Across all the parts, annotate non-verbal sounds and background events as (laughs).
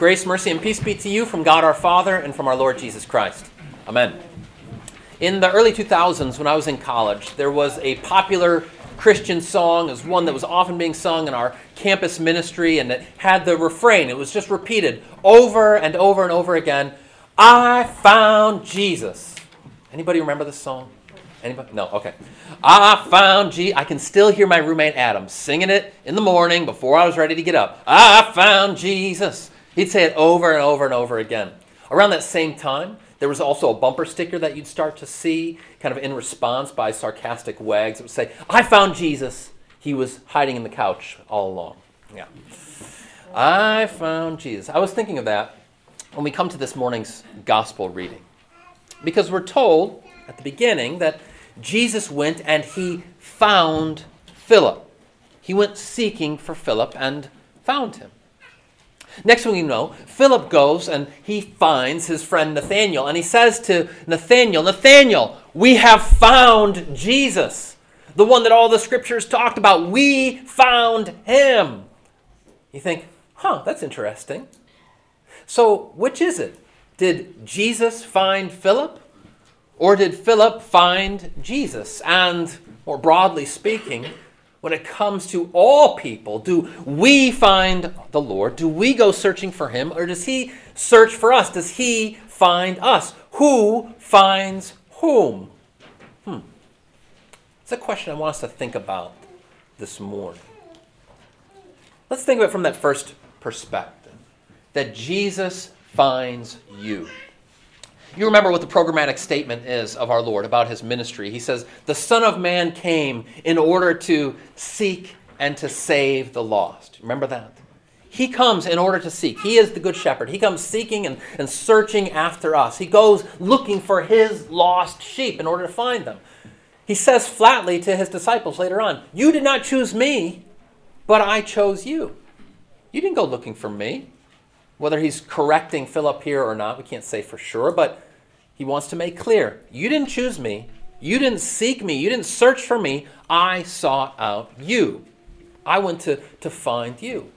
Grace, mercy, and peace be to you from God our Father and from our Lord Jesus Christ. Amen. In the early 2000s, when I was in college, there was a popular Christian song. It was one that was often being sung in our campus ministry, and it had the refrain. It was just repeated over and over and over again. I found Jesus. Anybody remember this song? Anybody? No. Okay. I found Jesus. I can still hear my roommate Adam singing it in the morning before I was ready to get up. I found Jesus. He'd say it over and over and over again. Around that same time, there was also a bumper sticker that you'd start to see, kind of in response by sarcastic wags. It would say, I found Jesus. He was hiding in the couch all along. Yeah. I found Jesus. I was thinking of that when we come to this morning's gospel reading. Because we're told at the beginning that Jesus went and he found Philip. He went seeking for Philip and found him. Next thing you know, Philip goes and he finds his friend Nathaniel, and he says to Nathaniel, Nathaniel, we have found Jesus, the one that all the scriptures talked about. We found him. You think, huh, that's interesting. So, which is it? Did Jesus find Philip? Or did Philip find Jesus? And more broadly speaking, when it comes to all people, do we find the Lord? Do we go searching for him? Or does he search for us? Does he find us? Who finds whom? Hmm. It's a question I want us to think about this morning. Let's think of it from that first perspective that Jesus finds you. You remember what the programmatic statement is of our Lord about his ministry. He says, The Son of Man came in order to seek and to save the lost. Remember that? He comes in order to seek. He is the good shepherd. He comes seeking and, and searching after us. He goes looking for his lost sheep in order to find them. He says flatly to his disciples later on, You did not choose me, but I chose you. You didn't go looking for me. Whether he's correcting Philip here or not, we can't say for sure, but he wants to make clear you didn't choose me, you didn't seek me, you didn't search for me. I sought out you. I went to, to find you.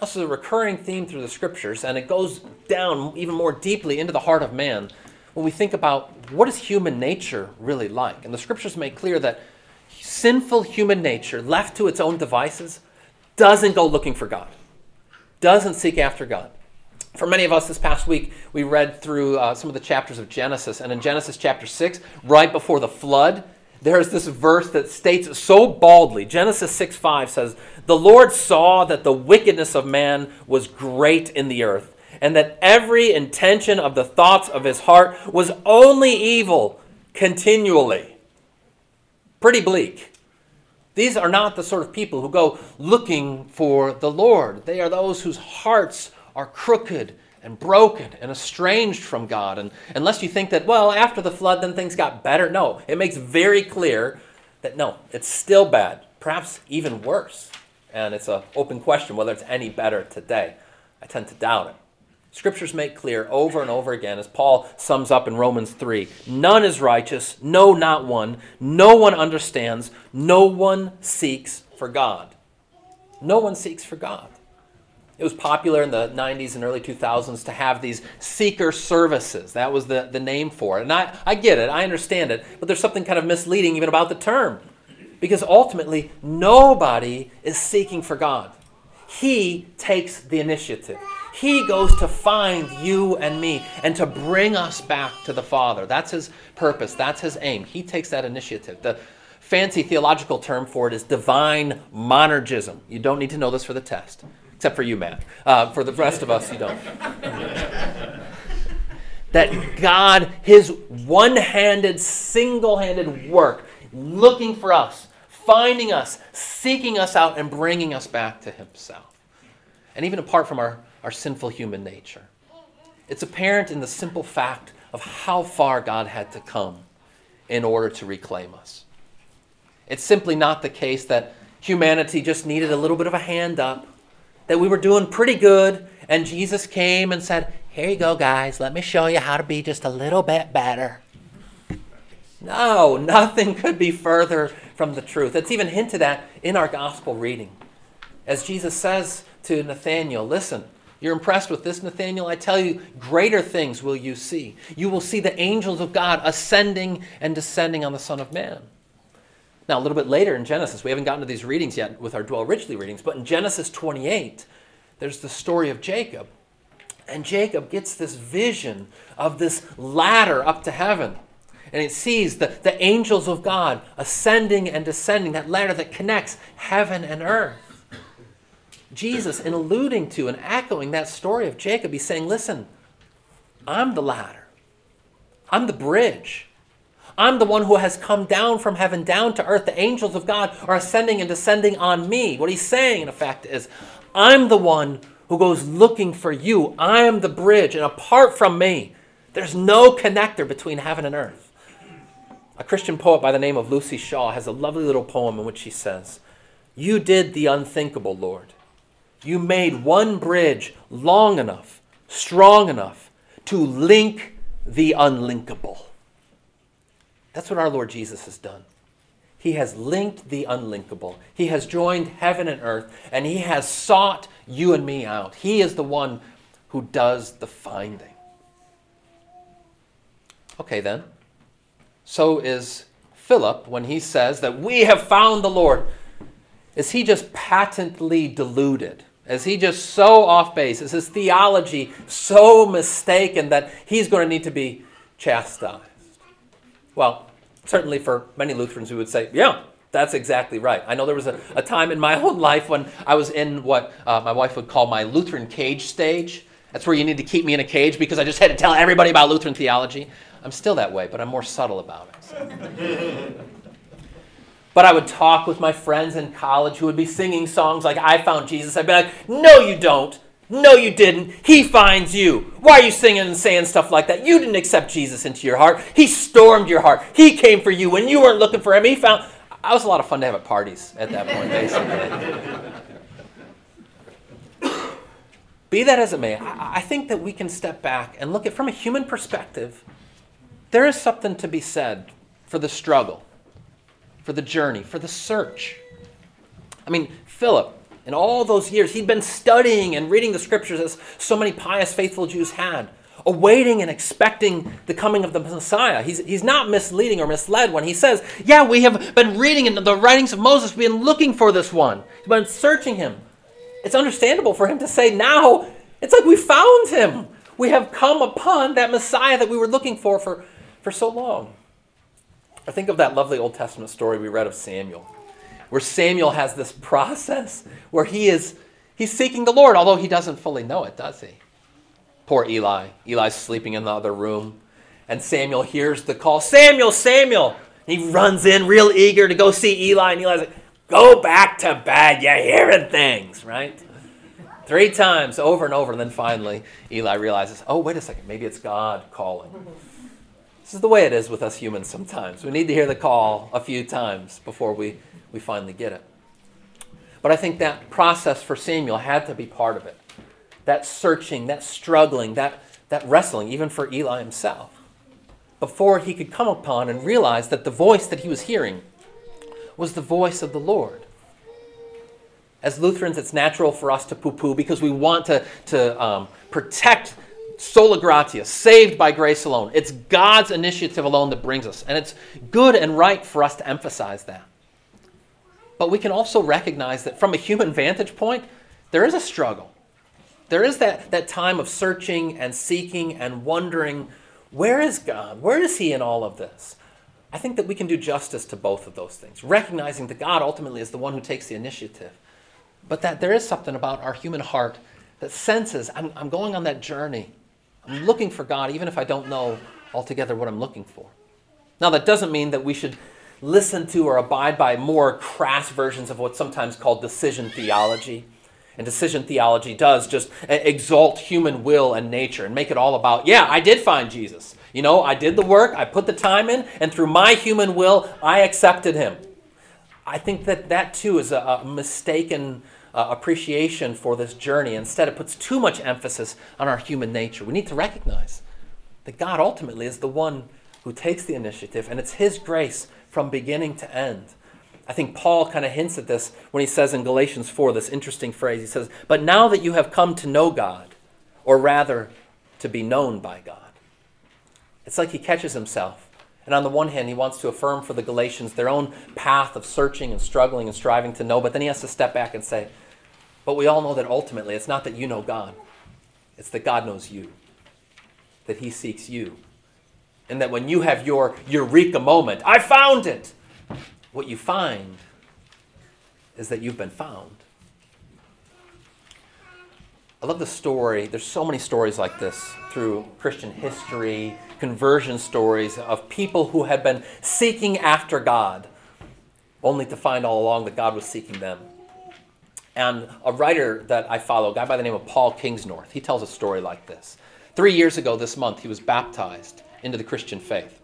This is a recurring theme through the scriptures, and it goes down even more deeply into the heart of man when we think about what is human nature really like. And the scriptures make clear that sinful human nature, left to its own devices, doesn't go looking for God doesn't seek after God. For many of us this past week, we read through uh, some of the chapters of Genesis. And in Genesis chapter 6, right before the flood, there's this verse that states so baldly Genesis 6 5 says, The Lord saw that the wickedness of man was great in the earth, and that every intention of the thoughts of his heart was only evil continually. Pretty bleak. These are not the sort of people who go looking for the Lord. They are those whose hearts are crooked and broken and estranged from God. And unless you think that, well, after the flood, then things got better. No, it makes very clear that no, it's still bad, perhaps even worse. And it's an open question whether it's any better today. I tend to doubt it. Scriptures make clear over and over again, as Paul sums up in Romans 3 none is righteous, no, not one. No one understands, no one seeks for God. No one seeks for God. It was popular in the 90s and early 2000s to have these seeker services. That was the, the name for it. And I, I get it, I understand it, but there's something kind of misleading even about the term. Because ultimately, nobody is seeking for God. He takes the initiative. He goes to find you and me and to bring us back to the Father. That's his purpose, that's his aim. He takes that initiative. The fancy theological term for it is divine monergism. You don't need to know this for the test, except for you, Matt. Uh, for the rest of us, you don't. that God, his one handed, single handed work, looking for us, finding us, seeking us out, and bringing us back to himself. And even apart from our our sinful human nature. It's apparent in the simple fact of how far God had to come in order to reclaim us. It's simply not the case that humanity just needed a little bit of a hand up, that we were doing pretty good, and Jesus came and said, Here you go, guys, let me show you how to be just a little bit better. No, nothing (laughs) could be further from the truth. It's even hinted at in our gospel reading. As Jesus says to Nathanael, Listen, You're impressed with this, Nathaniel? I tell you, greater things will you see. You will see the angels of God ascending and descending on the Son of Man. Now, a little bit later in Genesis, we haven't gotten to these readings yet with our Dwell Richly readings, but in Genesis 28, there's the story of Jacob. And Jacob gets this vision of this ladder up to heaven. And it sees the, the angels of God ascending and descending, that ladder that connects heaven and earth. Jesus, in alluding to and echoing that story of Jacob, he's saying, Listen, I'm the ladder, I'm the bridge. I'm the one who has come down from heaven down to earth. The angels of God are ascending and descending on me. What he's saying, in effect, is I'm the one who goes looking for you. I am the bridge, and apart from me, there's no connector between heaven and earth. A Christian poet by the name of Luci Shaw has a lovely little poem in which she says, You did the unthinkable, Lord. You made one bridge long enough, strong enough to link the unlinkable. That's what our Lord Jesus has done. He has linked the unlinkable. He has joined heaven and earth, and He has sought you and me out. He is the one who does the finding. Okay, then. So is Philip when he says that we have found the Lord. Is he just patently deluded? Is he just so off base? Is his theology so mistaken that he's going to need to be chastised? Well, certainly for many Lutherans, we would say, yeah, that's exactly right. I know there was a, a time in my (laughs) own life when I was in what uh, my wife would call my Lutheran cage stage. That's where you need to keep me in a cage because I just had to tell everybody about Lutheran theology. I'm still that way, but I'm more subtle about it. So. (laughs) but I would talk with my friends in college who would be singing songs like I Found Jesus. I'd be like, no, you don't. No, you didn't. He finds you. Why are you singing and saying stuff like that? You didn't accept Jesus into your heart. He stormed your heart. He came for you when you weren't looking for him. He found. I was a lot of fun to have at parties at that point, basically. (coughs) Be that as it may, I think that we can step back and look at from a human perspective. There is something to be said for the struggle, for the journey, for the search. I mean, Philip, in all those years, he'd been studying and reading the scriptures as so many pious, faithful Jews had, awaiting and expecting the coming of the Messiah. He's, he's not misleading or misled when he says, Yeah, we have been reading in the writings of Moses, we've been looking for this one, we've been searching him. It's understandable for him to say, Now, it's like we found him. We have come upon that Messiah that we were looking for for, for so long. I think of that lovely Old Testament story we read of Samuel where Samuel has this process where he is he's seeking the Lord, although he doesn't fully know it, does he? Poor Eli. Eli's sleeping in the other room, and Samuel hears the call, Samuel, Samuel. He runs in real eager to go see Eli, and Eli's like, Go back to bed, you're hearing things, right? Three times, over and over, and then finally Eli realizes, oh, wait a second, maybe it's God calling. This is the way it is with us humans sometimes. We need to hear the call a few times before we we finally get it. But I think that process for Samuel had to be part of it. That searching, that struggling, that, that wrestling, even for Eli himself, before he could come upon and realize that the voice that he was hearing was the voice of the Lord. As Lutherans, it's natural for us to poo poo because we want to, to um, protect sola gratia, saved by grace alone. It's God's initiative alone that brings us. And it's good and right for us to emphasize that. But we can also recognize that from a human vantage point, there is a struggle. There is that, that time of searching and seeking and wondering where is God? Where is He in all of this? I think that we can do justice to both of those things, recognizing that God ultimately is the one who takes the initiative, but that there is something about our human heart that senses I'm, I'm going on that journey. I'm looking for God, even if I don't know altogether what I'm looking for. Now, that doesn't mean that we should listen to or abide by more crass versions of what's sometimes called decision theology. And decision theology does just exalt human will and nature and make it all about, yeah, I did find Jesus. You know, I did the work, I put the time in, and through my human will, I accepted him. I think that that too is a, a mistaken uh, appreciation for this journey. Instead, it puts too much emphasis on our human nature. We need to recognize that God ultimately is the one who takes the initiative, and it's His grace from beginning to end. I think Paul kind of hints at this when he says in Galatians 4 this interesting phrase. He says, But now that you have come to know God, or rather, to be known by God. It's like he catches himself. And on the one hand, he wants to affirm for the Galatians their own path of searching and struggling and striving to know, but then he has to step back and say, But we all know that ultimately it's not that you know God, it's that God knows you, that he seeks you. And that when you have your eureka moment, I found it, what you find is that you've been found. I love the story. There's so many stories like this through Christian history, conversion stories of people who had been seeking after God, only to find all along that God was seeking them. And a writer that I follow, a guy by the name of Paul Kingsnorth, he tells a story like this. Three years ago this month, he was baptized into the Christian faith.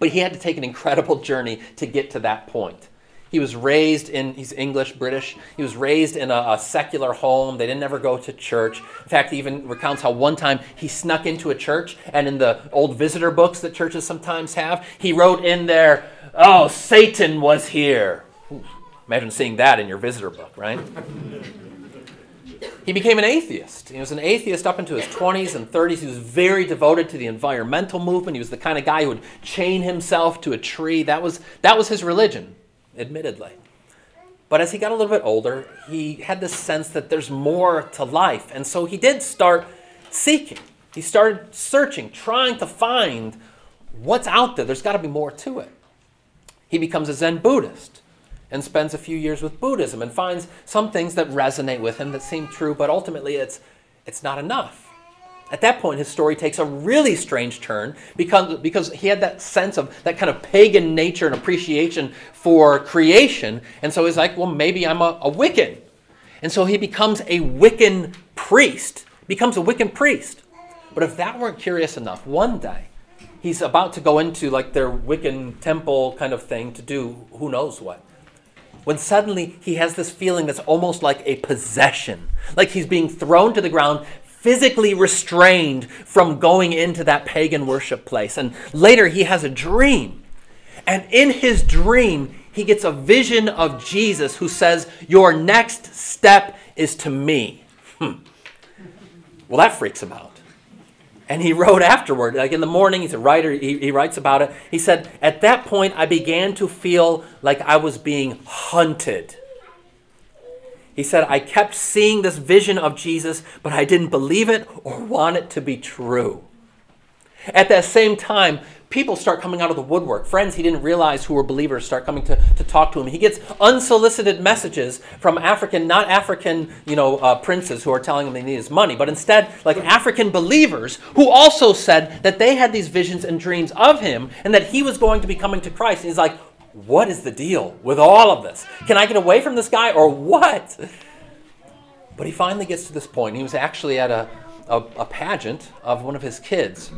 But he had to take an incredible journey to get to that point. He was raised in, he's English, British. He was raised in a, a, secular home. They didn't ever go to church. In fact, he even recounts how one time he snuck into a church, and in the old visitor books that churches sometimes have, he wrote in there, Oh, Satan was here. Imagine seeing that in your visitor book, right? he became an atheist. He was an atheist up into his 20s and 30s. He was very devoted to the environmental movement. He was the kind of guy who would chain himself to a tree. That was, that was his religion, admittedly. But as he got a little bit older, he had this sense that there's more to life. And so he did start seeking. He started searching, trying to find what's out there. There's got to be more to it. He becomes a Zen Buddhist and spends a few years with Buddhism and finds some things that resonate with him that seem true, but ultimately it's, it's not enough. At that point, his story takes a really strange turn because, because he had that sense of that kind of pagan nature and appreciation for creation. And so he's like, well, maybe I'm a, a Wiccan. And so he becomes a Wiccan priest, becomes a Wiccan priest. But if that weren't curious enough, one day he's about to go into like their Wiccan temple kind of thing to do who knows what when suddenly he has this feeling that's almost like a possession, like he's being thrown to the ground, physically restrained from going into that pagan worship place. And later he has a dream. And in his dream, he gets a vision of Jesus who says, Your next step is to me. Hmm. Well, that freaks him out. And he wrote afterward, like in the morning, he's a writer, he, he writes about it. He said, At that point, I began to feel like I was being hunted. He said, I kept seeing this vision of Jesus, but I didn't believe it or want it to be true. At that same time, people start coming out of the woodwork. Friends he didn't realize who were believers start coming to, to talk to him. He gets unsolicited messages from African, not African, you know, uh, princes who are telling him they need his money, but instead like African believers who also said that they had these visions and dreams of him and that he was going to be coming to Christ. And he's like, what is the deal with all of this? Can I get away from this guy or what? But he finally gets to this point. He was actually at a, a, a pageant of one of his kids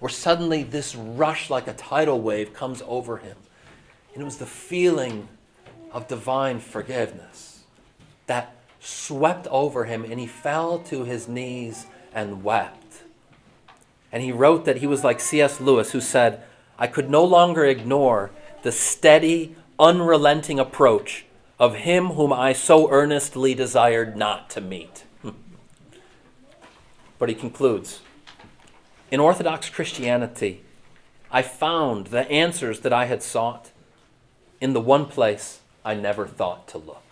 where suddenly this rush like a tidal wave comes over him. And it was the feeling of divine forgiveness that swept over him, and he fell to his knees and wept. And he wrote that he was like C.S. Lewis, who said, I could no longer ignore the steady, unrelenting approach of him whom I so earnestly desired not to meet. (laughs) but he concludes in Orthodox Christianity, I found the answers that I had sought in the one place I never thought to look.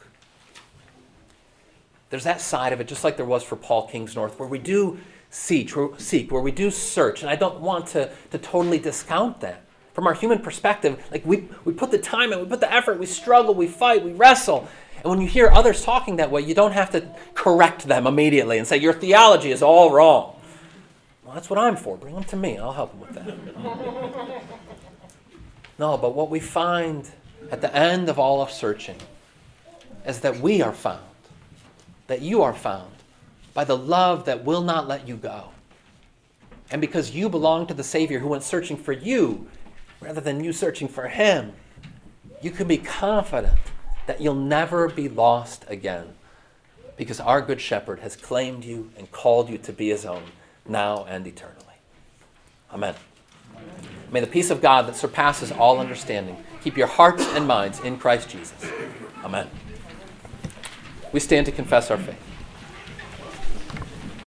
There's that side of it, just like there was for Paul Kingsnorth, where we do seek, seek where we do search. And I don't want to, to totally discount that. From our human perspective, like we, we put the time in, we put the effort, we struggle, we fight, we wrestle. And when you hear others talking that way, you don't have to correct them immediately and say, Your theology is all wrong. Well, that's what I'm for. Bring them to me. I'll help them with that. (laughs) no, but what we find at the end of all of searching is that we are found, that you are found by the love that will not let you go. And because you belong to the Savior who went searching for you rather than you searching for Him, you can be confident that you'll never be lost again because our Good Shepherd has claimed you and called you to be His own now and eternally. Amen. May the peace of God that surpasses all understanding keep your hearts and minds in Christ Jesus. Amen. We stand to confess our faith.